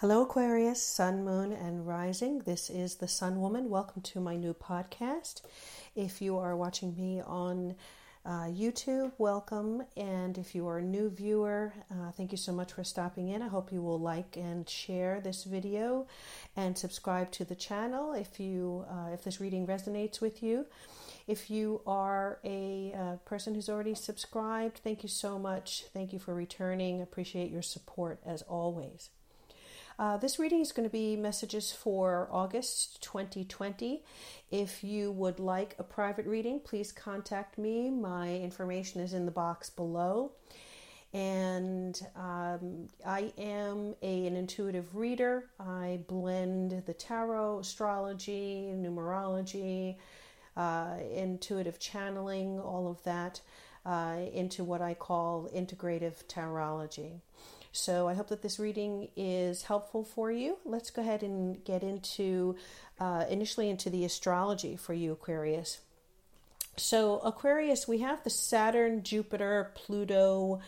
Hello, Aquarius, Sun, Moon, and Rising. This is the Sun Woman. Welcome to my new podcast. If you are watching me on uh, YouTube, welcome. And if you are a new viewer, uh, thank you so much for stopping in. I hope you will like and share this video and subscribe to the channel if you uh, if this reading resonates with you. If you are a uh, person who's already subscribed, thank you so much. Thank you for returning. Appreciate your support as always. Uh, this reading is going to be messages for August 2020. If you would like a private reading, please contact me. My information is in the box below. And um, I am a, an intuitive reader. I blend the tarot, astrology, numerology, uh, intuitive channeling, all of that uh, into what I call integrative tarology. So I hope that this reading is helpful for you. Let's go ahead and get into uh, initially into the astrology for you, Aquarius. So, Aquarius, we have the Saturn, Jupiter, Pluto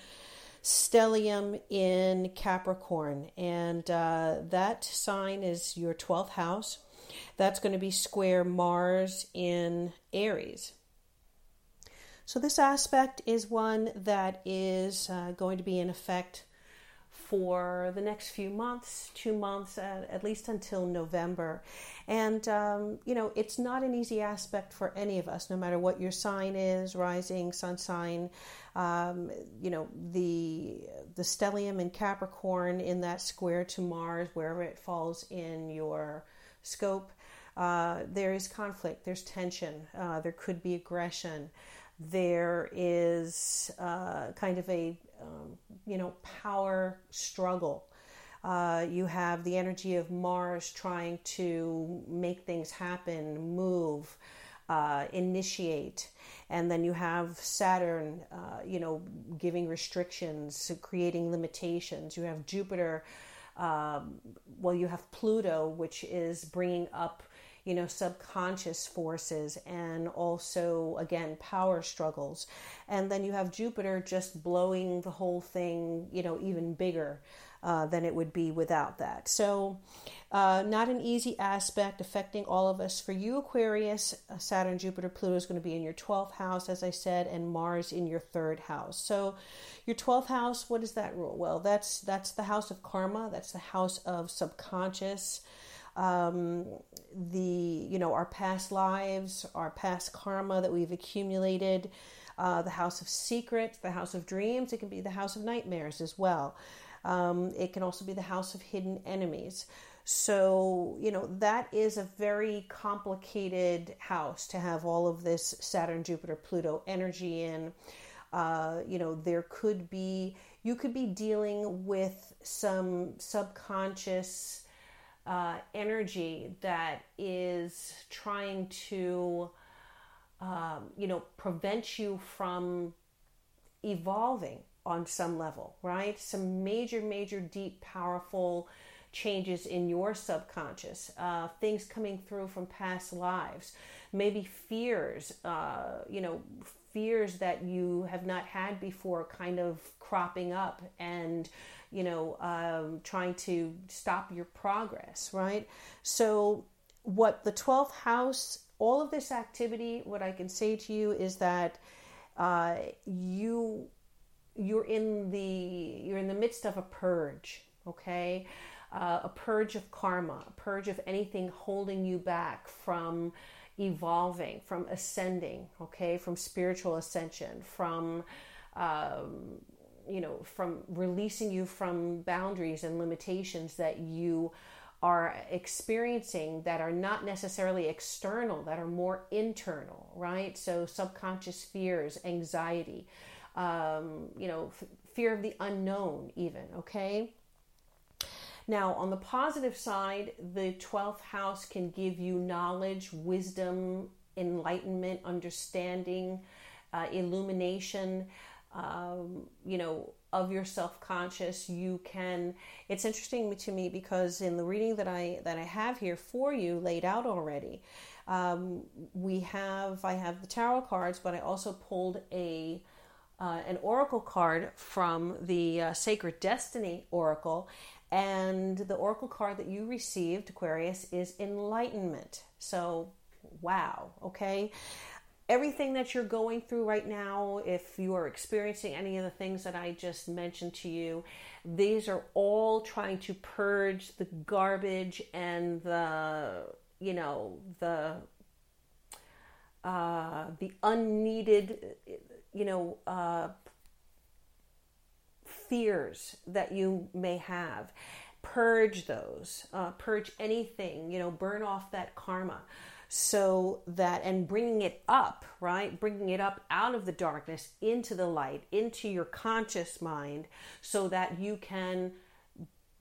stellium in Capricorn, and uh, that sign is your 12th house. That's going to be square Mars in Aries. So, this aspect is one that is uh, going to be in effect for the next few months, two months, at, at least until November. And, um, you know, it's not an easy aspect for any of us, no matter what your sign is, rising, sun sign. Um, you know, the, the stellium in Capricorn in that square to Mars, wherever it falls in your scope, uh, there is conflict, there's tension, uh, there could be aggression there is uh, kind of a um, you know power struggle. Uh, you have the energy of Mars trying to make things happen, move, uh, initiate, and then you have Saturn, uh, you know, giving restrictions, creating limitations. You have Jupiter. Um, well, you have Pluto, which is bringing up you know, subconscious forces and also, again, power struggles. And then you have Jupiter just blowing the whole thing, you know, even bigger. Uh, than it would be without that. So, uh, not an easy aspect affecting all of us. For you, Aquarius, uh, Saturn, Jupiter, Pluto is going to be in your 12th house, as I said, and Mars in your third house. So, your 12th house, what does that rule? Well, that's that's the house of karma. That's the house of subconscious um, the you know our past lives, our past karma that we've accumulated, uh, the house of secrets, the house of dreams. It can be the house of nightmares as well. Um, it can also be the house of hidden enemies. So, you know, that is a very complicated house to have all of this Saturn, Jupiter, Pluto energy in. Uh, you know, there could be, you could be dealing with some subconscious uh, energy that is trying to, um, you know, prevent you from evolving on some level, right? Some major, major, deep, powerful changes in your subconscious, uh, things coming through from past lives, maybe fears, uh, you know, fears that you have not had before kind of cropping up and you know, um, trying to stop your progress, right? So, what the 12th house, all of this activity, what I can say to you is that uh, you you're in the you're in the midst of a purge, okay? Uh, a purge of karma, a purge of anything holding you back from evolving, from ascending, okay, from spiritual ascension, from um, you know, from releasing you from boundaries and limitations that you are experiencing that are not necessarily external, that are more internal, right? So, subconscious fears, anxiety, um, you know, f- fear of the unknown, even, okay? Now, on the positive side, the 12th house can give you knowledge, wisdom, enlightenment, understanding, uh, illumination, um, you know, of your self-conscious. You can it's interesting to me because in the reading that i that i have here for you laid out already um, we have i have the tarot cards but i also pulled a uh, an oracle card from the uh, sacred destiny oracle and the oracle card that you received aquarius is enlightenment. So wow okay? Everything that you're going through right now, if you are experiencing any of the things that I just mentioned to you, these are all trying to purge the garbage and the, you know, the, uh, the unneeded, you know, uh, fears that you may have. Purge those, uh, purge anything, you know, burn off that karma so that and bringing it up right bringing it up out of the darkness into the light into your conscious mind so that you can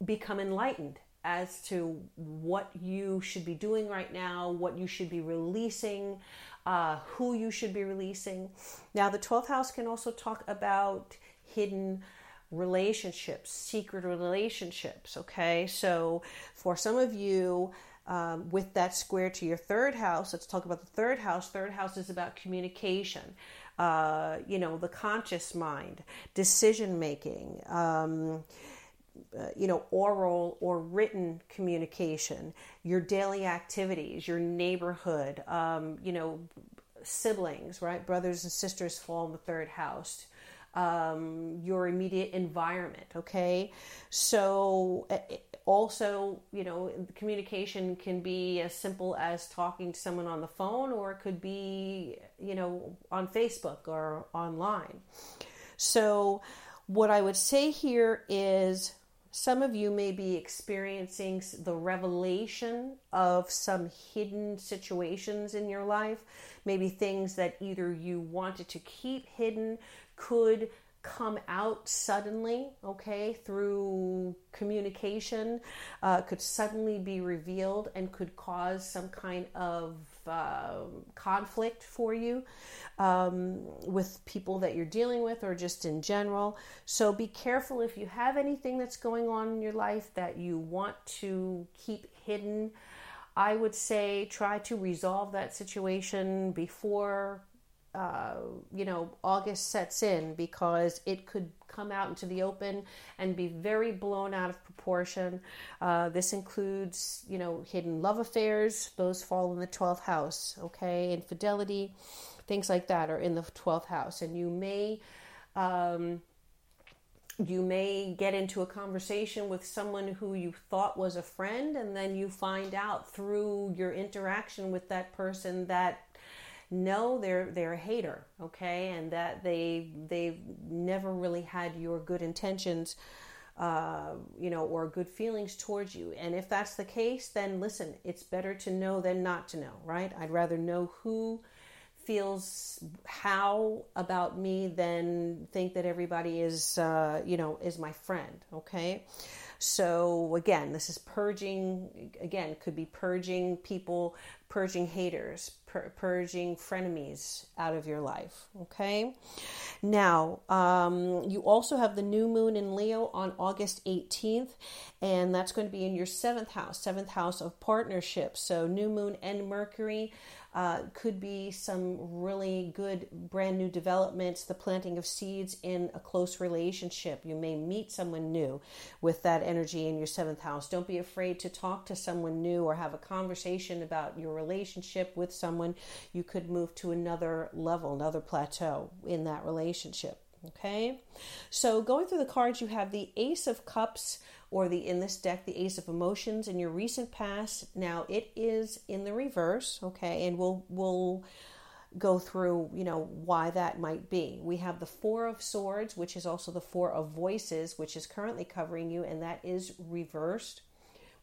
become enlightened as to what you should be doing right now what you should be releasing uh, who you should be releasing now the 12th house can also talk about hidden relationships secret relationships okay so for some of you um, with that square to your third house, let's talk about the third house. Third house is about communication, uh, you know, the conscious mind, decision making. Um, uh, you know, oral or written communication, your daily activities, your neighborhood, um, you know, siblings, right? Brothers and sisters fall in the third house. Um, your immediate environment, okay? So, also, you know, communication can be as simple as talking to someone on the phone, or it could be, you know, on Facebook or online. So, what I would say here is some of you may be experiencing the revelation of some hidden situations in your life, maybe things that either you wanted to keep hidden, could come out suddenly, okay, through communication, uh, could suddenly be revealed and could cause some kind of uh, conflict for you um, with people that you're dealing with or just in general. So be careful if you have anything that's going on in your life that you want to keep hidden. I would say try to resolve that situation before uh, you know, August sets in because it could come out into the open and be very blown out of proportion. Uh, this includes, you know, hidden love affairs, those fall in the 12th house, okay? Infidelity, things like that are in the 12th house. And you may. Um, you may get into a conversation with someone who you thought was a friend, and then you find out through your interaction with that person that no they're they're a hater okay? And that they they've never really had your good intentions uh, you know or good feelings towards you. And if that's the case then listen it's better to know than not to know right? I'd rather know who feels how about me than think that everybody is uh, you know is my friend okay so again this is purging again could be purging people purging haters pur- purging frenemies out of your life. Okay. Now, um, you also have the new moon in Leo on August 18th, and that's going to be in your seventh house, seventh house of partnerships. So, new moon and Mercury uh, could be some really good brand new developments, the planting of seeds in a close relationship. You may meet someone new with that energy in your seventh house. Don't be afraid to talk to someone new or have a conversation about your relationship with someone. You could move to another level, another plateau in that relationship. Okay, so going through the cards, you have the Ace of Cups, or the in this deck, the Ace of Emotions in your recent past. Now it is in the reverse. Okay, and we'll we'll go through you know why that might be. We have the Four of Swords, which is also the Four of Voices, which is currently covering you, and that is reversed.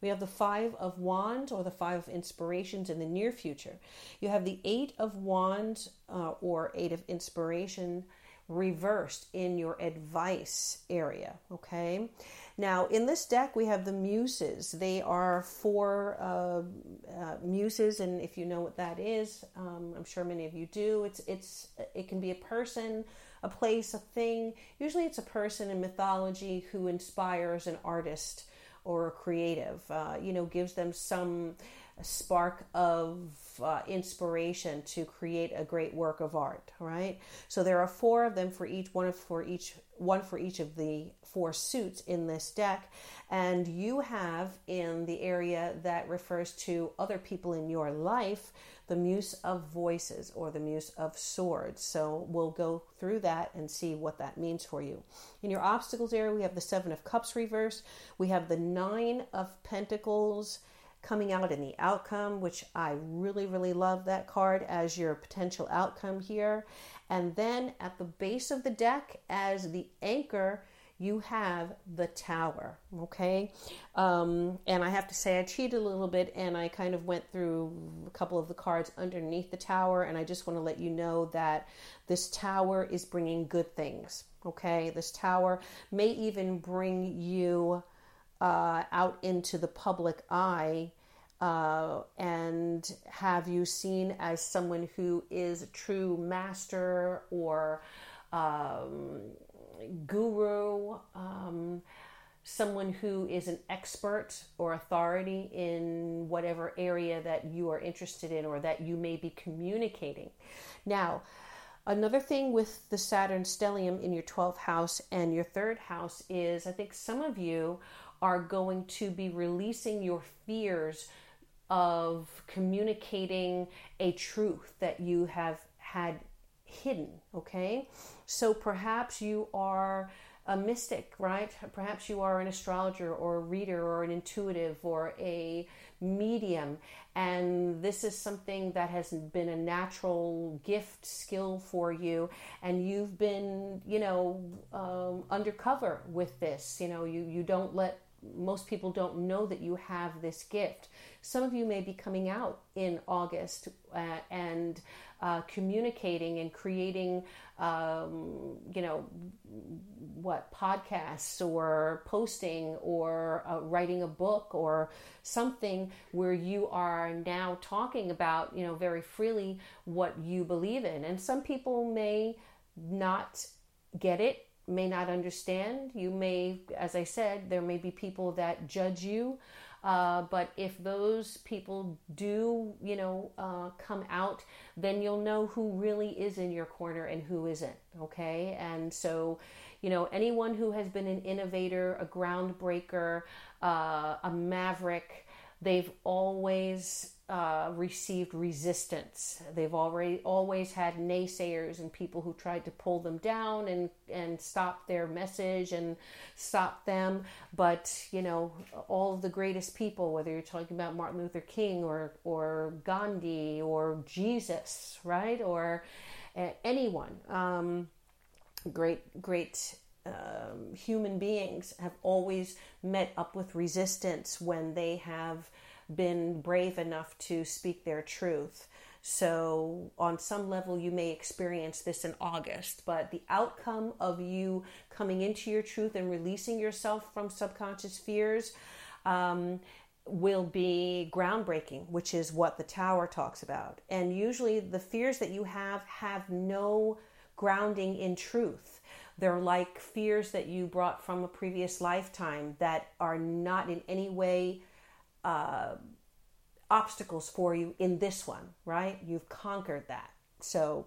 We have the Five of Wands or the Five of Inspirations in the near future. You have the Eight of Wands uh, or Eight of Inspiration reversed in your advice area. Okay. Now, in this deck, we have the muses. They are four uh, uh, muses, and if you know what that is, um, I'm sure many of you do. It's it's it can be a person, a place, a thing. Usually, it's a person in mythology who inspires an artist or a creative. Uh, you know, gives them some spark of uh, inspiration to create a great work of art right? So there are four of them for each one of for each one for each of the four suits in this deck. And you have in the area that refers to other people in your life the muse of voices or the muse of swords. So we'll go through that and see what that means for you. In your obstacles area we have the seven of cups reversed. We have the nine of pentacles coming out in the outcome, which I really, really love that card as your potential outcome here. And then at the base of the deck, as the anchor, you have the tower. Okay. Um, and I have to say, I cheated a little bit and I kind of went through a couple of the cards underneath the tower. And I just want to let you know that this tower is bringing good things. Okay. This tower may even bring you uh, out into the public eye uh, and have you seen as someone who is a true master or um, guru, um, someone who is an expert or authority in whatever area that you are interested in or that you may be communicating. Now, Another thing with the Saturn stellium in your 12th house and your third house is I think some of you are going to be releasing your fears of communicating a truth that you have had hidden, okay? So perhaps you are a mystic, right? Perhaps you are an astrologer or a reader or an intuitive or a medium, and this is something that has been a natural gift skill for you, and you've been, you know, um, undercover with this. You know, you you don't let most people don't know that you have this gift. Some of you may be coming out in August uh, and uh, communicating and creating, um, you know, what podcasts or posting or uh, writing a book or something where you are now talking about, you know, very freely what you believe in. And some people may not get it may not understand. You may, as I said, there may be people that judge you. Uh, but if those people do, you know, uh, come out, then you'll know who really is in your corner and who isn't. Okay. And so, you know, anyone who has been an innovator, a groundbreaker, uh, a maverick, they've always uh, received resistance. They've already always had naysayers and people who tried to pull them down and and stop their message and stop them. But you know, all of the greatest people, whether you're talking about Martin Luther King or or Gandhi or Jesus, right, or uh, anyone, um, great great um, human beings have always met up with resistance when they have been brave enough to speak their truth. So, on some level, you may experience this in August, but the outcome of you coming into your truth and releasing yourself from subconscious fears um, will be groundbreaking, which is what the tower talks about. And usually, the fears that you have have no grounding in truth. They're like fears that you brought from a previous lifetime that are not in any way uh, obstacles for you in this one, right? You've conquered that. So,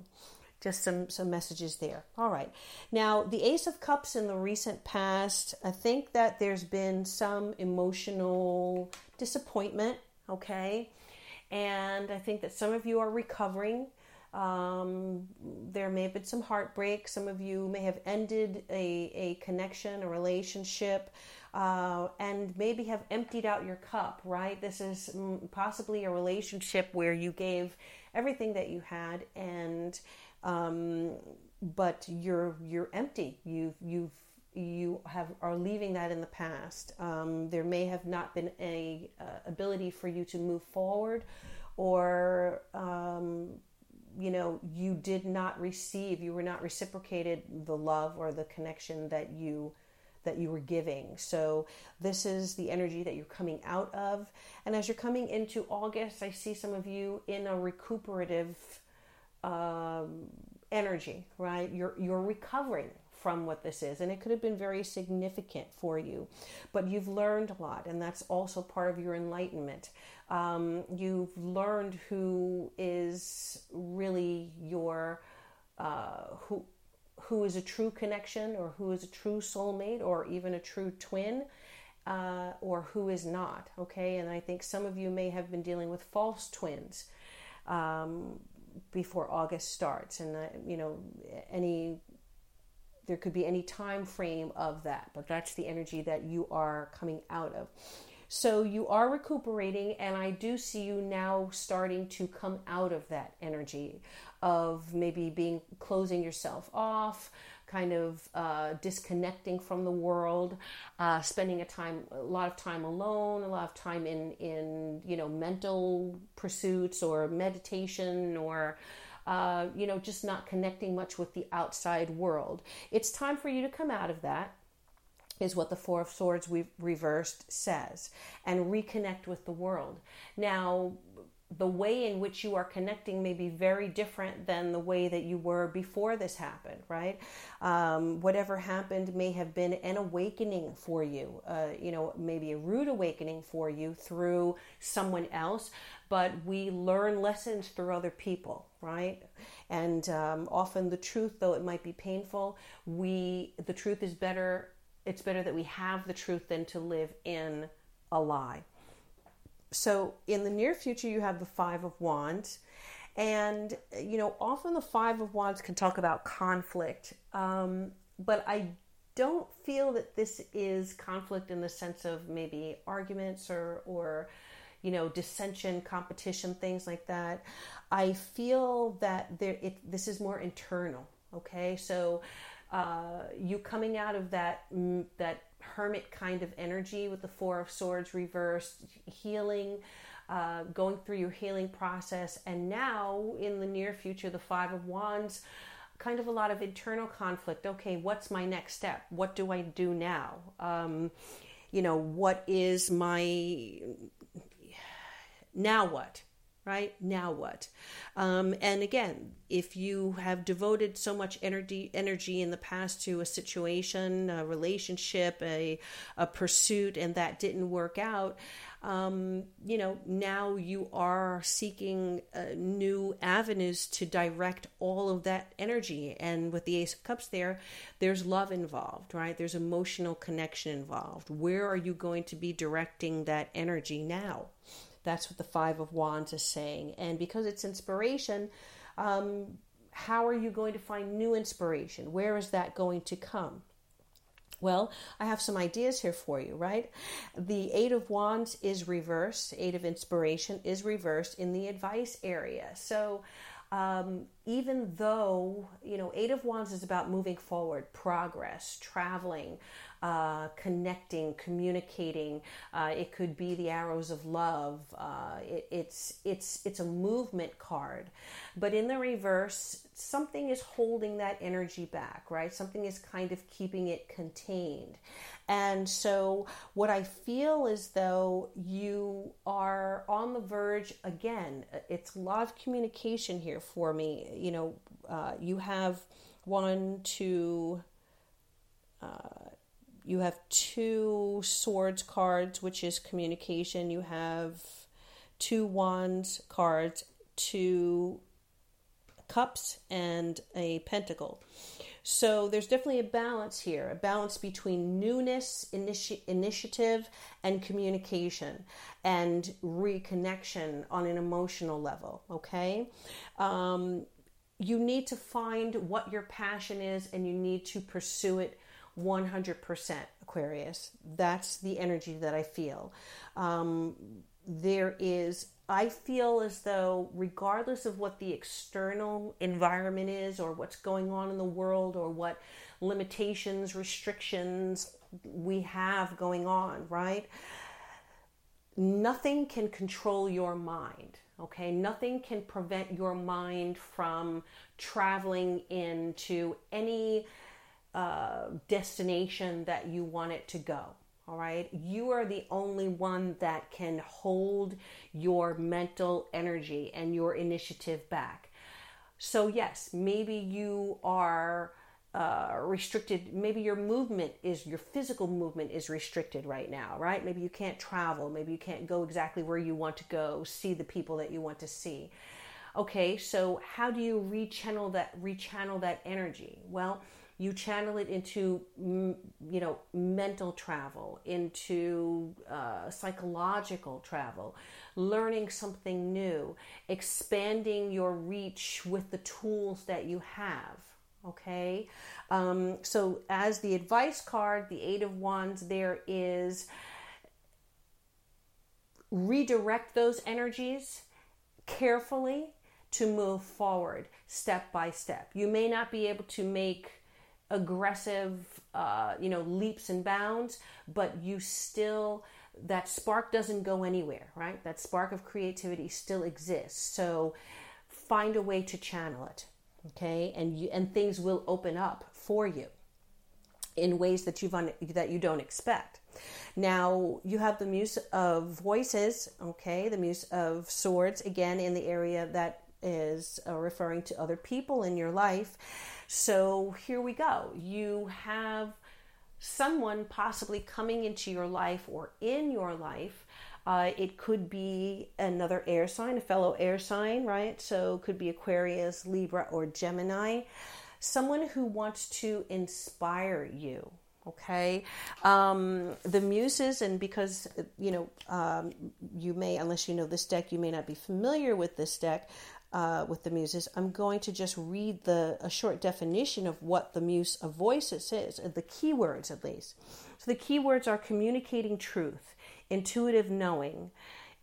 just some some messages there. All right. Now, the Ace of Cups in the recent past, I think that there's been some emotional disappointment, okay? And I think that some of you are recovering. Um, there may have been some heartbreak. Some of you may have ended a, a connection, a relationship uh, and maybe have emptied out your cup, right? This is possibly a relationship where you gave everything that you had, and um, but you're you're empty. You've you've you have are leaving that in the past. Um, there may have not been a uh, ability for you to move forward, or um, you know, you did not receive, you were not reciprocated the love or the connection that you that you were giving. So this is the energy that you're coming out of. And as you're coming into August, I see some of you in a recuperative um, energy, right? You're you're recovering from what this is, and it could have been very significant for you, but you've learned a lot, and that's also part of your enlightenment. Um, you've learned who is really your uh, who who is a true connection, or who is a true soulmate, or even a true twin. Uh, or who is not, okay? And I think some of you may have been dealing with false twins. Um, before August starts, and uh, you know any there could be any time frame of that, but that's the energy that you are coming out of. So you are recuperating, and I do see you now starting to come out of that energy of maybe being closing yourself off, kind of uh, disconnecting from the world, uh, spending a time, a lot of time alone, a lot of time in in you know mental pursuits or meditation or uh, you know, just not connecting much with the outside world. It's time for you to come out of that, is what the Four of Swords we've reversed says, and reconnect with the world. Now, the way in which you are connecting may be very different than the way that you were before this happened, right? Um, whatever happened may have been an awakening for you, uh, you know, maybe a rude awakening for you through someone else, but we learn lessons through other people, right? And um, often the truth, though it might be painful, we the truth is better. It's better that we have the truth than to live in a lie so in the near future you have the five of wands. And you know often the five of wands can talk about conflict um, but i don't feel that this is conflict in the sense of maybe arguments or or you know dissension competition things like that. I feel that there it this is more internal okay? So uh, you coming out of that mm, that hermit kind of energy with the Four of Swords reversed, healing, uh, going through your healing process, and now in the near future, the Five of Wands. Kind of a lot of internal conflict. Okay, what's my next step? What do I do now? Um, you know, what is my now what? Right? Now what? Um, and again, if you have devoted so much energy energy in the past to a situation, a relationship, a a pursuit, and that didn't work out, um, you know, now you are seeking uh, new avenues to direct all of that energy. And with the Ace of Cups there, there's love involved, right? There's emotional connection involved. Where are you going to be directing that energy now? That's what the Five of Wands is saying. And because it's inspiration, um, how are you going to find new inspiration? Where is that going to come? Well, I have some ideas here for you, right? The Eight of Wands is reversed, Eight of Inspiration is reversed in the advice area. So, um, even though, you know, Eight of Wands is about moving forward, progress, traveling, uh, connecting, communicating. Uh, it could be the arrows of love. Uh, it, it's it's it's a movement card, but in the reverse, something is holding that energy back. Right, something is kind of keeping it contained. And so, what I feel is though you are on the verge again. It's a lot of communication here for me. You know, uh, you have one, two, uh, you have two swords cards, which is communication. You have two wands cards, two cups, and a pentacle. So there's definitely a balance here, a balance between newness, initi- initiative, and communication and reconnection on an emotional level. Okay. Um, you need to find what your passion is and you need to pursue it 100% Aquarius. That's the energy that I feel. Um, there is, I feel as though, regardless of what the external environment is, or what's going on in the world, or what limitations, restrictions we have going on, right? Nothing can control your mind, Okay, nothing can prevent your mind from traveling into any uh, destination that you want it to go. All right, you are the only one that can hold your mental energy and your initiative back. So, yes, maybe you are uh, restricted. Maybe your movement is your physical movement is restricted right now, right? Maybe you can't travel. Maybe you can't go exactly where you want to go, see the people that you want to see. Okay, so how do you rechannel that rechannel that energy? Well, you channel it into you know mental travel into uh, psychological travel learning something new expanding your reach with the tools that you have okay? Um, so as the advice card the eight of wands there is redirect those energies carefully to move forward step by step. You may not be able to make aggressive uh, you know leaps and bounds but you still that spark doesn't go anywhere right? That spark of creativity still exists. So find a way to channel it okay? And you and things will open up for you in ways that you've un, that you don't expect. Now you have the muse of voices okay? The muse of swords again in the area that is uh, referring to other people in your life so here we go. You have someone possibly coming into your life or in your life. Uh, it could be another air sign, a fellow air sign, right? So could be Aquarius, Libra, or Gemini. Someone who wants to inspire you, okay um, the muses and because you know um, you may unless you know this deck you may not be familiar with this deck uh, with the muses, I'm going to just read the a short definition of what the muse of voices is, the keywords at least. So the keywords are communicating truth, intuitive knowing,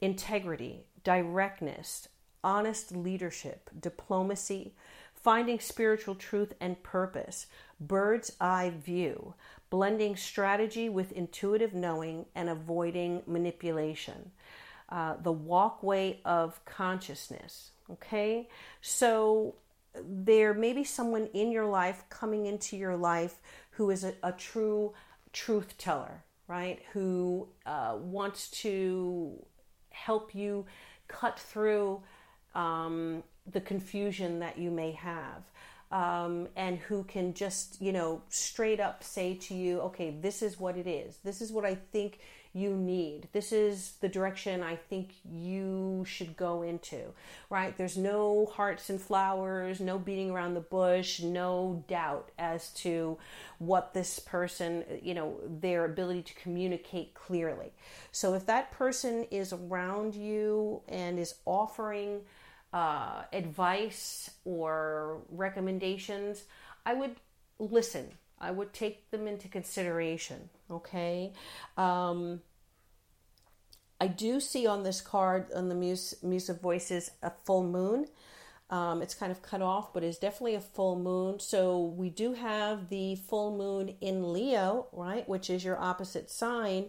integrity, directness, honest leadership, diplomacy, finding spiritual truth and purpose, bird's eye view, blending strategy with intuitive knowing, and avoiding manipulation. Uh, the walkway of consciousness, Okay, so there may be someone in your life coming into your life who is a, a true truth teller, right? Who uh, wants to help you cut through um, the confusion that you may have. Um, and who can just, you know, straight up say to you, okay, this is what it is. This is what I think you need. This is the direction I think you should go into, right? There's no hearts and flowers, no beating around the bush, no doubt as to what this person, you know, their ability to communicate clearly. So if that person is around you and is offering uh, advice or recommendations, I would listen I would take them into consideration. Okay. Um, I do see on this card on the Muse, Muse of Voices a full moon. Um, it's kind of cut off, but it's definitely a full moon. So we do have the full moon in Leo, right, which is your opposite sign,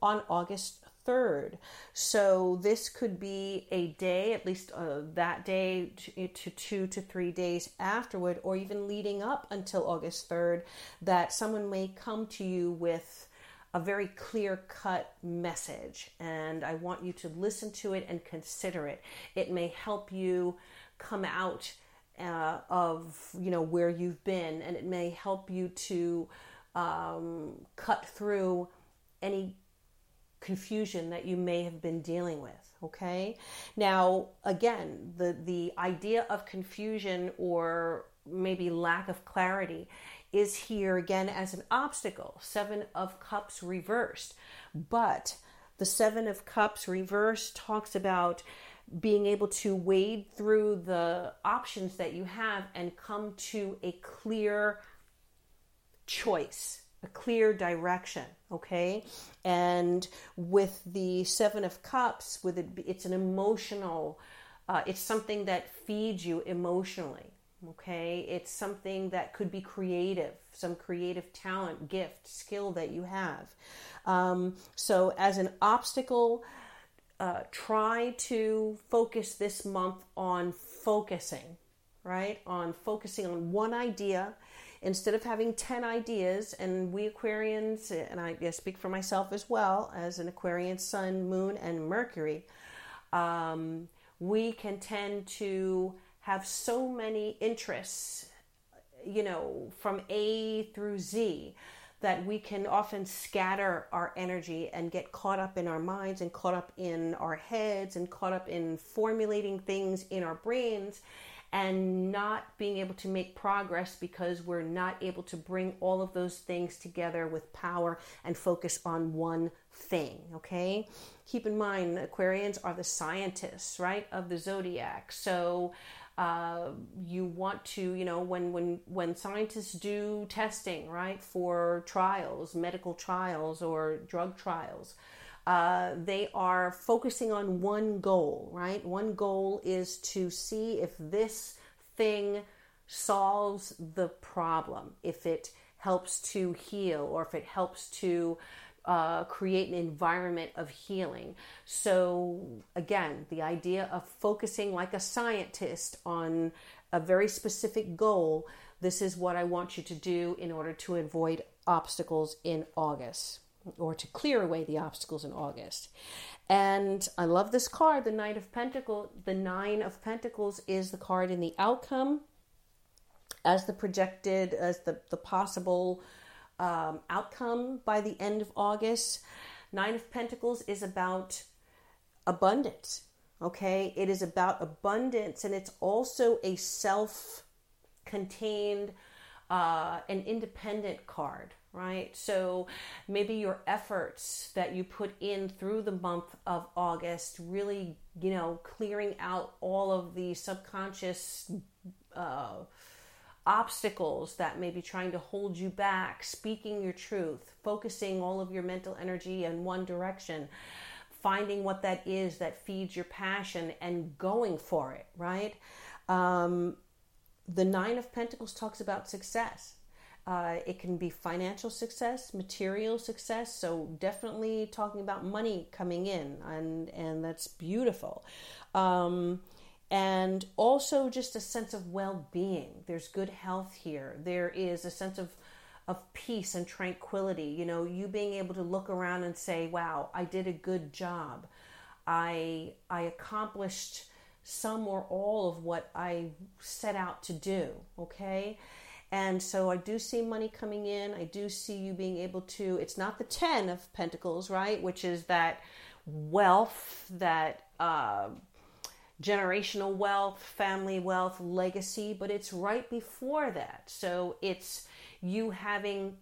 on August 3rd. So this could be a day, at least uh, that day to, to, two to three days afterward, or even leading up until August 3rd, that someone may come to you with a very clear cut message. And I want you to listen to it and consider it. It may help you come out. Uh, of you know where you've been, and it may help you to um, cut through any confusion that you may have been dealing with okay now again the the idea of confusion or maybe lack of clarity is here again as an obstacle. Seven of cups reversed. But the seven of cups reversed talks about being able to wade through the options that you have and come to a clear choice a clear direction okay? And with the seven of cups with it it's an emotional uh, it's something that feeds you emotionally okay it's something that could be creative some creative talent gift skill that you have um, so as an obstacle uh, try to focus this month on focusing, right? On focusing on one idea instead of having 10 ideas. And we Aquarians, and I, speak for myself as well as an Aquarian sun, moon, and Mercury, um, we can tend to have so many interests, you know, from A through Z that we can often scatter our energy and get caught up in our minds and caught up in our heads and caught up in formulating things in our brains and not being able to make progress because we're not able to bring all of those things together with power and focus on one thing, okay? Keep in mind, Aquarians are the scientists, right, of the zodiac. So, uh, you want to, you know, when when when scientists do testing, right, for trials, medical trials or drug trials, uh, they are focusing on one goal, right? One goal is to see if this thing solves the problem, if it helps to heal, or if it helps to uh, create an environment of healing. So, again, the idea of focusing like a scientist on a very specific goal this is what I want you to do in order to avoid obstacles in August or to clear away the obstacles in August. And I love this card, the Knight of Pentacles. The Nine of Pentacles is the card in the outcome as the projected, as the, the possible um, outcome by the end of August. Nine of Pentacles is about abundance. Okay, it is about abundance, and it's also a self contained, uh, an independent card, right? So maybe your efforts that you put in through the month of August, really, you know, clearing out all of the subconscious. Uh, obstacles that may be trying to hold you back, speaking your truth, focusing all of your mental energy in one direction, finding what that is that feeds your passion and going for it, right? Um, the Nine of Pentacles talks about success. Uh, it can be financial success, material success. So definitely talking about money coming in, and and that's beautiful. Um, and also just a sense of well-being. There's good health here. There is a sense of of peace and tranquility. You know you being able to look around and say wow i did a good job. I i accomplished some or all of what i set out to do okay? And so i do see money coming in. I do see you being able to it's not the 10 of pentacles right? Which is that wealth that uh, generational wealth, family wealth, legacy, but it's right before that. So it's you having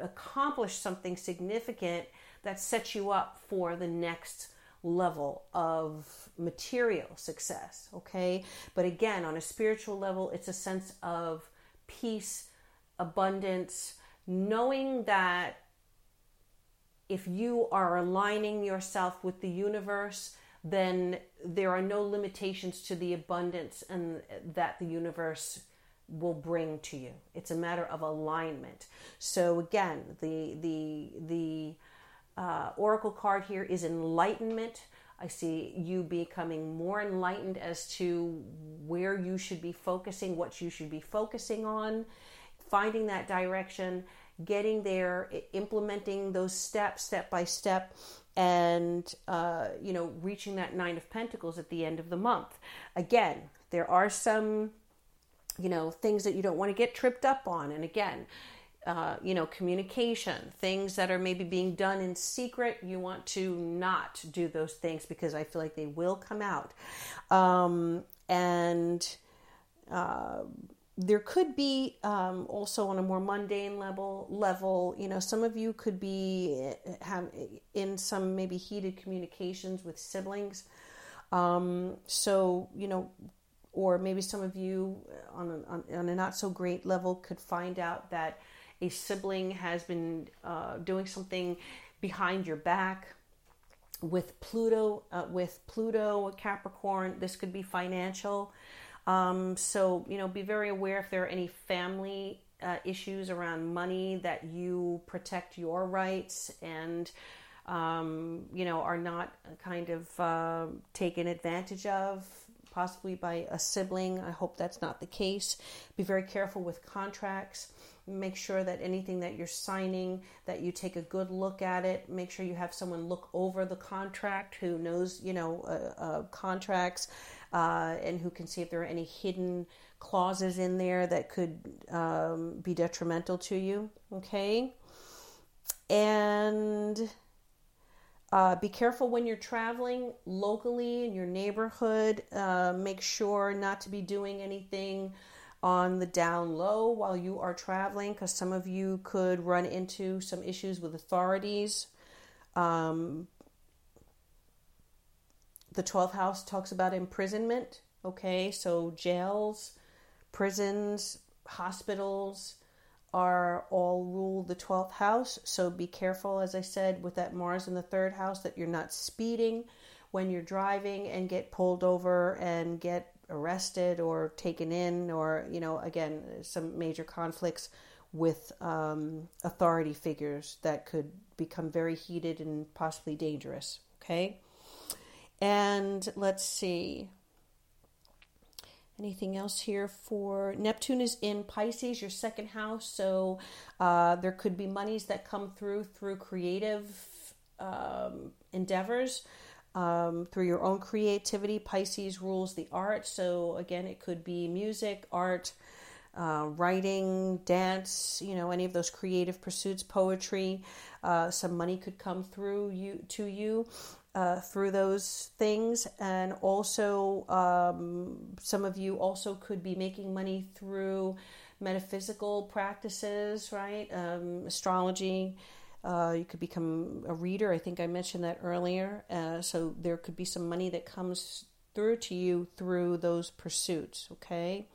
accomplished something significant that sets you up for the next level of material success, okay? But again, on a spiritual level, it's a sense of peace, abundance, knowing that if you are aligning yourself with the universe, then there are no limitations to the abundance and that the universe will bring to you. It's a matter of alignment. So again, the the the uh, oracle card here is enlightenment. I see you becoming more enlightened as to where you should be focusing, what you should be focusing on, finding that direction, getting there, implementing those steps step by step, and uh, you know reaching that nine of pentacles at the end of the month. Again there are some you know things that you don't want to get tripped up on and again uh, you know communication things that are maybe being done in secret you want to not do those things because i feel like they will come out. Um, and uh, there could be um, also on a more mundane level level you know some of you could be eh, have in some maybe heated communications with siblings. Um, so you know or maybe some of you on a, on a not so great level could find out that a sibling has been uh, doing something behind your back with Pluto uh, with Pluto Capricorn. This could be financial um, so, you know, be very aware if there are any family uh, issues around money that you protect your rights and um, you know, are not kind of uh, taken advantage of, possibly by a sibling. I hope that's not the case. Be very careful with contracts. Make sure that anything that you're signing, that you take a good look at it. Make sure you have someone look over the contract who knows, you know, uh, uh, contracts uh, and who can see if there are any hidden clauses in there that could um, be detrimental to you. Okay. And uh, be careful when you're traveling locally in your neighborhood. Uh, make sure not to be doing anything on the down low while you are traveling because some of you could run into some issues with authorities. Um, the 12th house talks about imprisonment. Okay, so jails, prisons, hospitals are all ruled the 12th house. So be careful, as I said, with that Mars in the third house that you're not speeding when you're driving and get pulled over and get arrested or taken in, or, you know, again, some major conflicts with um, authority figures that could become very heated and possibly dangerous. Okay. And let's see. Anything else here for Neptune is in Pisces, your second house, so uh, there could be monies that come through through creative um, endeavors, um, through your own creativity. Pisces rules the art, so again, it could be music, art, uh, writing, dance, you know, any of those creative pursuits, poetry. Uh, some money could come through you to you uh, through those things, and also um, some of you also could be making money through metaphysical practices, right? Um, astrology. Uh, you could become a reader. I think I mentioned that earlier. Uh, so there could be some money that comes through to you through those pursuits. Okay.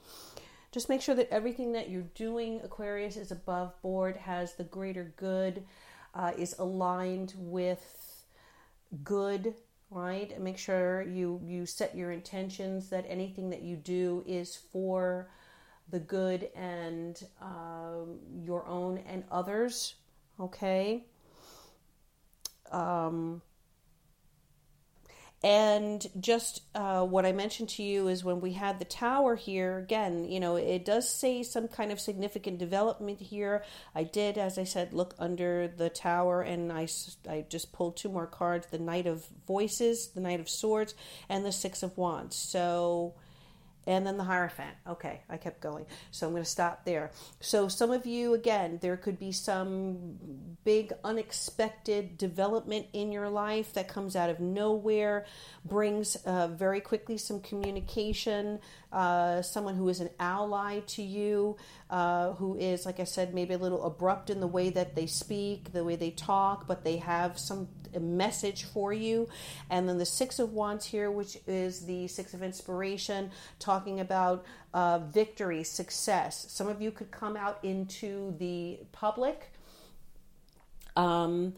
Just make sure that everything that you're doing, Aquarius, is above board, has the greater good, uh, is aligned with good right? And make sure you you set your intentions that anything that you do is for the good and um, your own and others okay? Um, and just uh, what I mentioned to you is when we had the tower here, again, you know, it does say some kind of significant development here. I did, as I said, look under the tower and I, I just pulled two more cards the Knight of Voices, the Knight of Swords, and the Six of Wands. So and then the Hierophant. Okay, I kept going. So I'm going to stop there. So, some of you, again, there could be some big unexpected development in your life that comes out of nowhere, brings uh, very quickly some communication, uh, someone who is an ally to you, uh, who is, like I said, maybe a little abrupt in the way that they speak, the way they talk, but they have some message for you. And then the Six of Wands here, which is the Six of Inspiration, talking about uh, victory, success. Some of you could come out into the public. Um,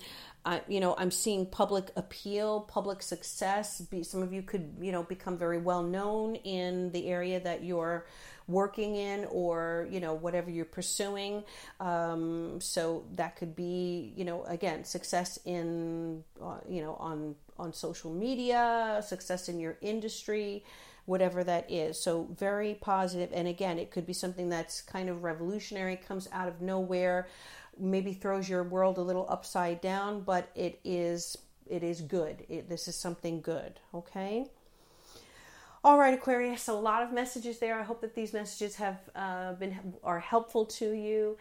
I, you know, I'm seeing public appeal, public success. Be, some of you could, you know, become very well known in the area that you're working in or you know whatever you're pursuing. Um, so that could be you know again success in uh, you know on on social media success in your industry whatever that is. So very positive. And again it could be something that's kind of revolutionary comes out of nowhere maybe throws your world a little upside down but it is it is good it, this is something good okay all right, Aquarius. A lot of messages there. I hope that these messages have uh, been are helpful to you.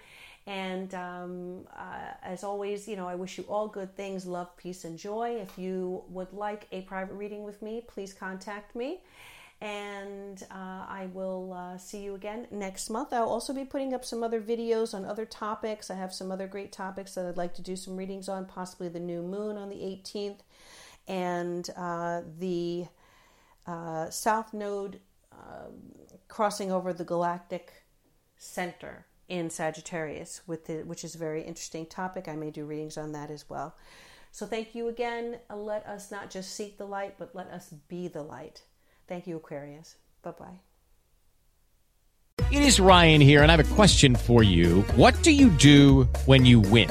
And um, uh, as always, you know, I wish you all good things, love, peace, and joy. If you would like a private reading with me, please contact me. And uh, I will uh, see you again next month. I'll also be putting up some other videos on other topics. I have some other great topics that I'd like to do some readings on, possibly the new moon on the 18th and uh, the uh, South Node uh, crossing over the galactic center in Sagittarius, with the, which is a very interesting topic. I may do readings on that as well. So thank you again. Let us not just seek the light, but let us be the light. Thank you, Aquarius. Bye bye. It is Ryan here, and I have a question for you. What do you do when you win?